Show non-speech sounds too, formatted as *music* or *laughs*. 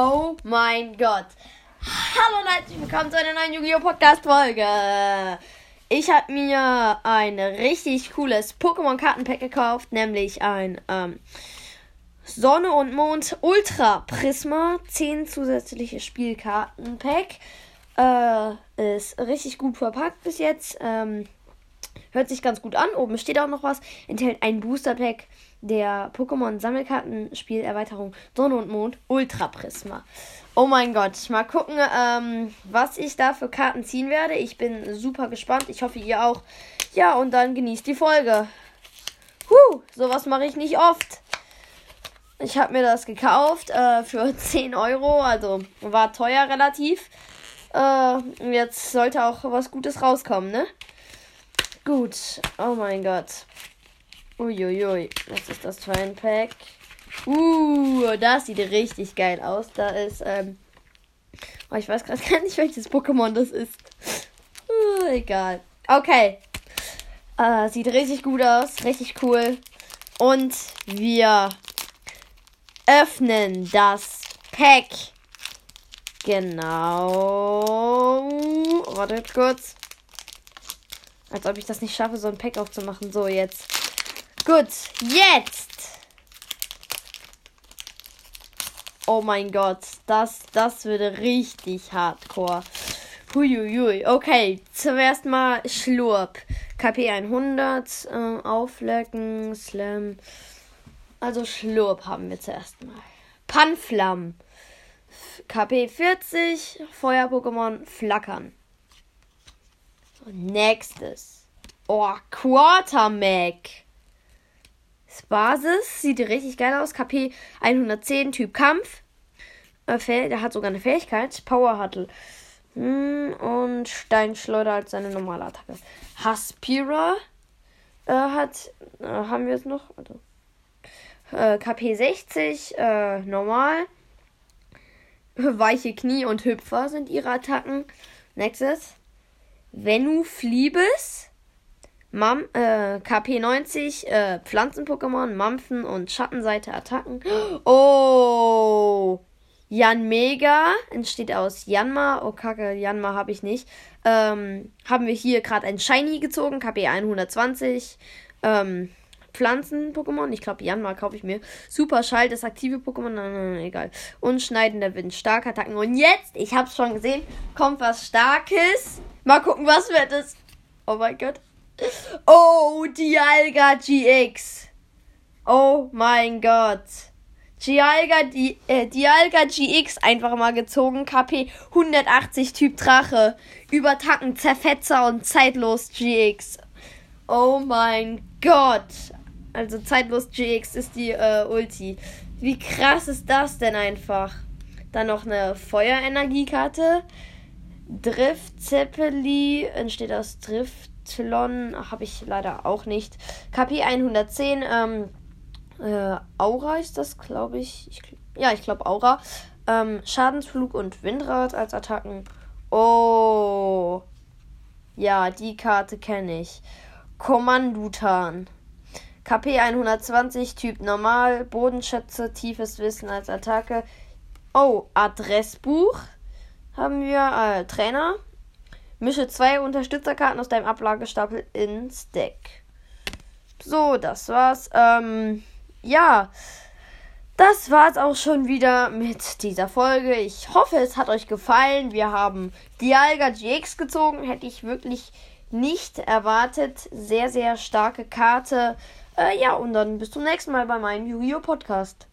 Oh mein Gott. Hallo und herzlich willkommen zu einer neuen Yu-Gi-Oh! Podcast-Folge. Ich habe mir ein richtig cooles Pokémon-Kartenpack gekauft, nämlich ein ähm, Sonne und Mond Ultra Prisma. 10 zusätzliche Spielkartenpack. Äh, ist richtig gut verpackt bis jetzt. Ähm, hört sich ganz gut an. Oben steht auch noch was. Enthält ein Booster-Pack der Pokémon Sammelkartenspielerweiterung Sonne und Mond Ultra Prisma. Oh mein Gott, mal gucken, ähm, was ich da für Karten ziehen werde. Ich bin super gespannt. Ich hoffe, ihr auch. Ja, und dann genießt die Folge. Huh, sowas mache ich nicht oft. Ich habe mir das gekauft äh, für *laughs* 10 Euro, also war teuer relativ. Äh, jetzt sollte auch was Gutes rauskommen, ne? Gut, oh mein Gott. Uiuiui, was ist das für ein Pack? Uh, das sieht richtig geil aus. Da ist, ähm. Oh, ich weiß gerade *laughs* gar nicht, welches Pokémon das ist. Uh, egal. Okay. Uh, sieht richtig gut aus. Richtig cool. Und wir öffnen das Pack. Genau. Wartet kurz. Als ob ich das nicht schaffe, so ein Pack aufzumachen. So, jetzt. Gut, jetzt. Oh mein Gott, das, das würde richtig hardcore. Huiuiui. Okay, zuerst mal Schlurp. KP 100, äh, Auflecken, Slam. Also Schlurp haben wir zuerst mal. Panflam. KP 40, Feuer-Pokémon, Flackern. Nächstes. Oh, Quartermac. Basis. Sieht richtig geil aus. KP 110, Typ Kampf. Äh, der hat sogar eine Fähigkeit. Power Huddle. Hm, und Steinschleuder als seine normale Attacke. Haspira äh, hat. Äh, haben wir es noch? Also, äh, KP 60, äh, normal. Weiche Knie und Hüpfer sind ihre Attacken. Nächstes. Venu Fliebes. Mam äh, KP 90, äh, Pflanzen-Pokémon, Mampfen und Schattenseite Attacken. Oh! Jan Mega entsteht aus Janma. Oh Kacke, Janma habe ich nicht. Ähm, haben wir hier gerade ein Shiny gezogen, KP 120. Ähm, Pflanzen-Pokémon. Ich glaube, Janma kaufe ich mir. Super Schall, das aktive Pokémon. Nein, nein, nein, egal. Und schneidender Wind. Starke Attacken. Und jetzt, ich habe es schon gesehen, kommt was Starkes. Mal gucken, was wird es. Oh mein Gott. Oh, Dialga GX. Oh mein Gott. Dialga, Di äh, Dialga GX einfach mal gezogen. KP 180 Typ Drache. Übertacken, Zerfetzer und Zeitlos GX. Oh mein Gott. Also Zeitlos GX ist die äh, Ulti. Wie krass ist das denn einfach? Dann noch eine Feuerenergiekarte. Drift Zeppeli entsteht aus Drift Y habe ich leider auch nicht. KP 110, ähm, äh, Aura ist das, glaube ich. ich. Ja, ich glaube Aura. Ähm, Schadensflug und Windrad als Attacken. Oh. Ja, die Karte kenne ich. Kommandutan. KP 120, Typ normal, Bodenschätze, tiefes Wissen als Attacke. Oh, Adressbuch haben wir. Äh, Trainer. Mische zwei Unterstützerkarten aus deinem Ablagestapel ins Deck. So, das war's. Ähm, ja. Das war's auch schon wieder mit dieser Folge. Ich hoffe, es hat euch gefallen. Wir haben Dialga GX gezogen. Hätte ich wirklich nicht erwartet. Sehr, sehr starke Karte. Äh, ja, und dann bis zum nächsten Mal bei meinem Yu-Gi-Oh! Podcast.